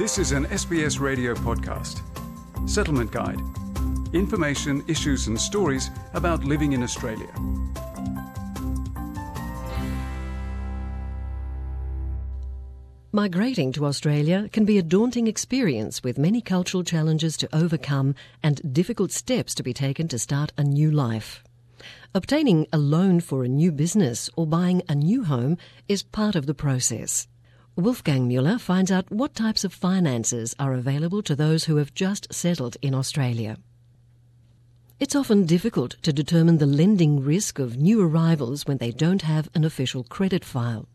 This is an SBS radio podcast. Settlement Guide. Information, issues, and stories about living in Australia. Migrating to Australia can be a daunting experience with many cultural challenges to overcome and difficult steps to be taken to start a new life. Obtaining a loan for a new business or buying a new home is part of the process. Wolfgang Mueller finds out what types of finances are available to those who have just settled in Australia. It's often difficult to determine the lending risk of new arrivals when they don't have an official credit file.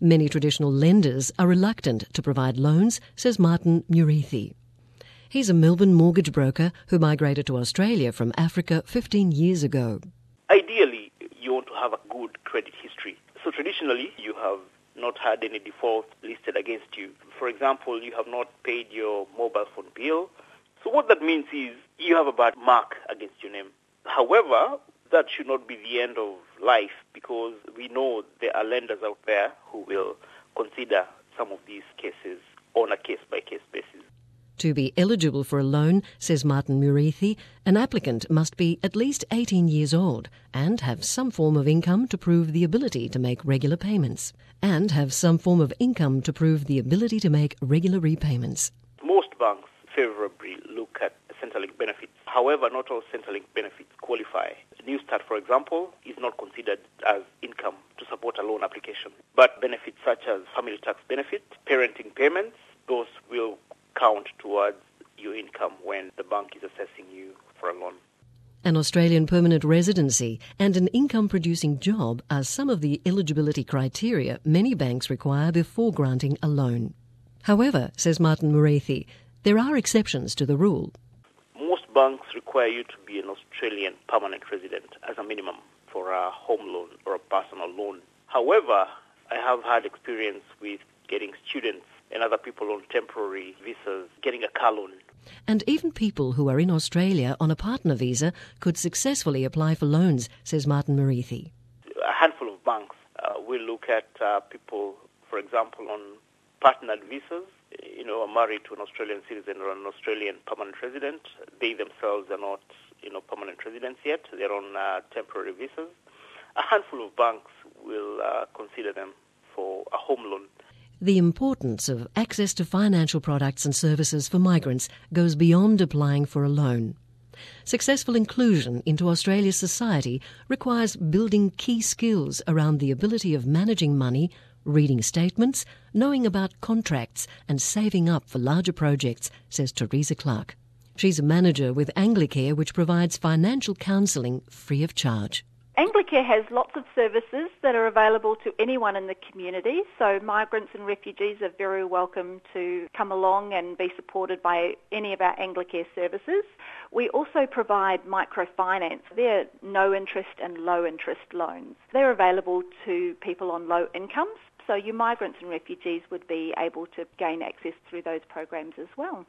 Many traditional lenders are reluctant to provide loans, says Martin Murithi. He's a Melbourne mortgage broker who migrated to Australia from Africa 15 years ago. Ideally, you want to have a good credit history. So traditionally, you have not had any default listed against you. For example, you have not paid your mobile phone bill. So what that means is you have a bad mark against your name. However, that should not be the end of life because we know there are lenders out there who will consider some of these cases on a case-by-case basis. To be eligible for a loan, says Martin Murithi, an applicant must be at least 18 years old and have some form of income to prove the ability to make regular payments, and have some form of income to prove the ability to make regular repayments. Most banks favorably look at Centrelink benefits. However, not all Centrelink benefits qualify. Newstart, for example, is not considered as income to support a loan application. But benefits such as family tax benefit, parenting payments, those will count towards your income when the bank is assessing you for a loan. An Australian permanent residency and an income producing job are some of the eligibility criteria many banks require before granting a loan. However, says Martin Murithi, there are exceptions to the rule. Most banks require you to be an Australian permanent resident as a minimum for a home loan or a personal loan. However, I have had experience with getting students and other people on temporary visas getting a car loan. And even people who are in Australia on a partner visa could successfully apply for loans, says Martin Murithi. A handful of banks uh, will look at uh, people, for example, on partnered visas, you know, are married to an Australian citizen or an Australian permanent resident. They themselves are not, you know, permanent residents yet. They're on uh, temporary visas. A handful of banks will uh, consider them for a home loan the importance of access to financial products and services for migrants goes beyond applying for a loan. Successful inclusion into Australia's society requires building key skills around the ability of managing money, reading statements, knowing about contracts, and saving up for larger projects, says Teresa Clark. She's a manager with Anglicare, which provides financial counselling free of charge. Anglicare has lots of services that are available to anyone in the community, so migrants and refugees are very welcome to come along and be supported by any of our Anglicare services. We also provide microfinance. They're no interest and low interest loans. They're available to people on low incomes, so your migrants and refugees would be able to gain access through those programs as well.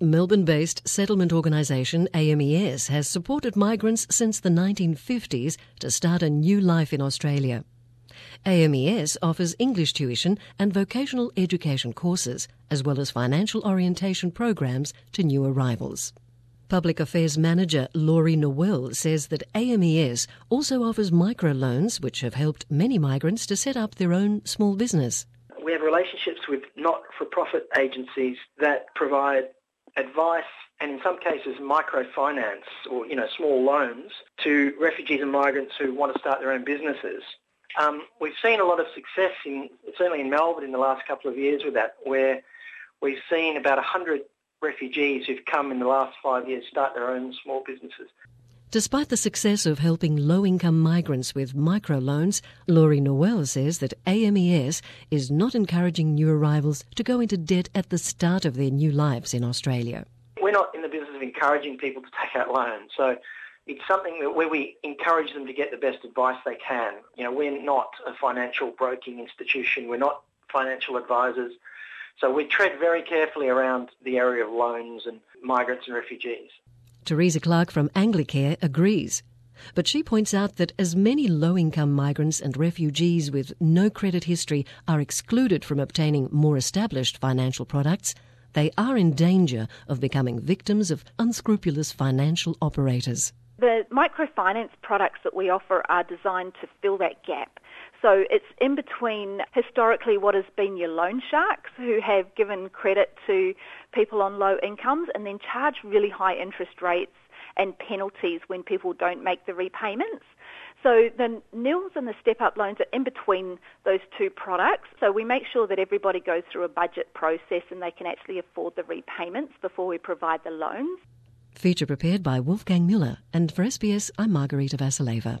Melbourne based settlement organisation AMES has supported migrants since the 1950s to start a new life in Australia. AMES offers English tuition and vocational education courses, as well as financial orientation programs to new arrivals. Public Affairs Manager Laurie Nowell says that AMES also offers microloans, which have helped many migrants to set up their own small business. We have relationships with not for profit agencies that provide advice and in some cases microfinance or you know small loans to refugees and migrants who want to start their own businesses. Um, we've seen a lot of success in certainly in Melbourne in the last couple of years with that, where we've seen about 100 refugees who've come in the last five years start their own small businesses. Despite the success of helping low-income migrants with microloans, Laurie Nowell says that AMES is not encouraging new arrivals to go into debt at the start of their new lives in Australia. We're not in the business of encouraging people to take out loans, so it's something that where we encourage them to get the best advice they can. You know, we're not a financial broking institution. We're not financial advisors. So we tread very carefully around the area of loans and migrants and refugees. Teresa Clark from Anglicare agrees. But she points out that as many low income migrants and refugees with no credit history are excluded from obtaining more established financial products, they are in danger of becoming victims of unscrupulous financial operators. The microfinance products that we offer are designed to fill that gap. So it's in between historically what has been your loan sharks who have given credit to people on low incomes and then charge really high interest rates and penalties when people don't make the repayments. So the nils and the step-up loans are in between those two products. So we make sure that everybody goes through a budget process and they can actually afford the repayments before we provide the loans. Feature prepared by Wolfgang Miller, and for SBS, I'm Margarita Vasileva.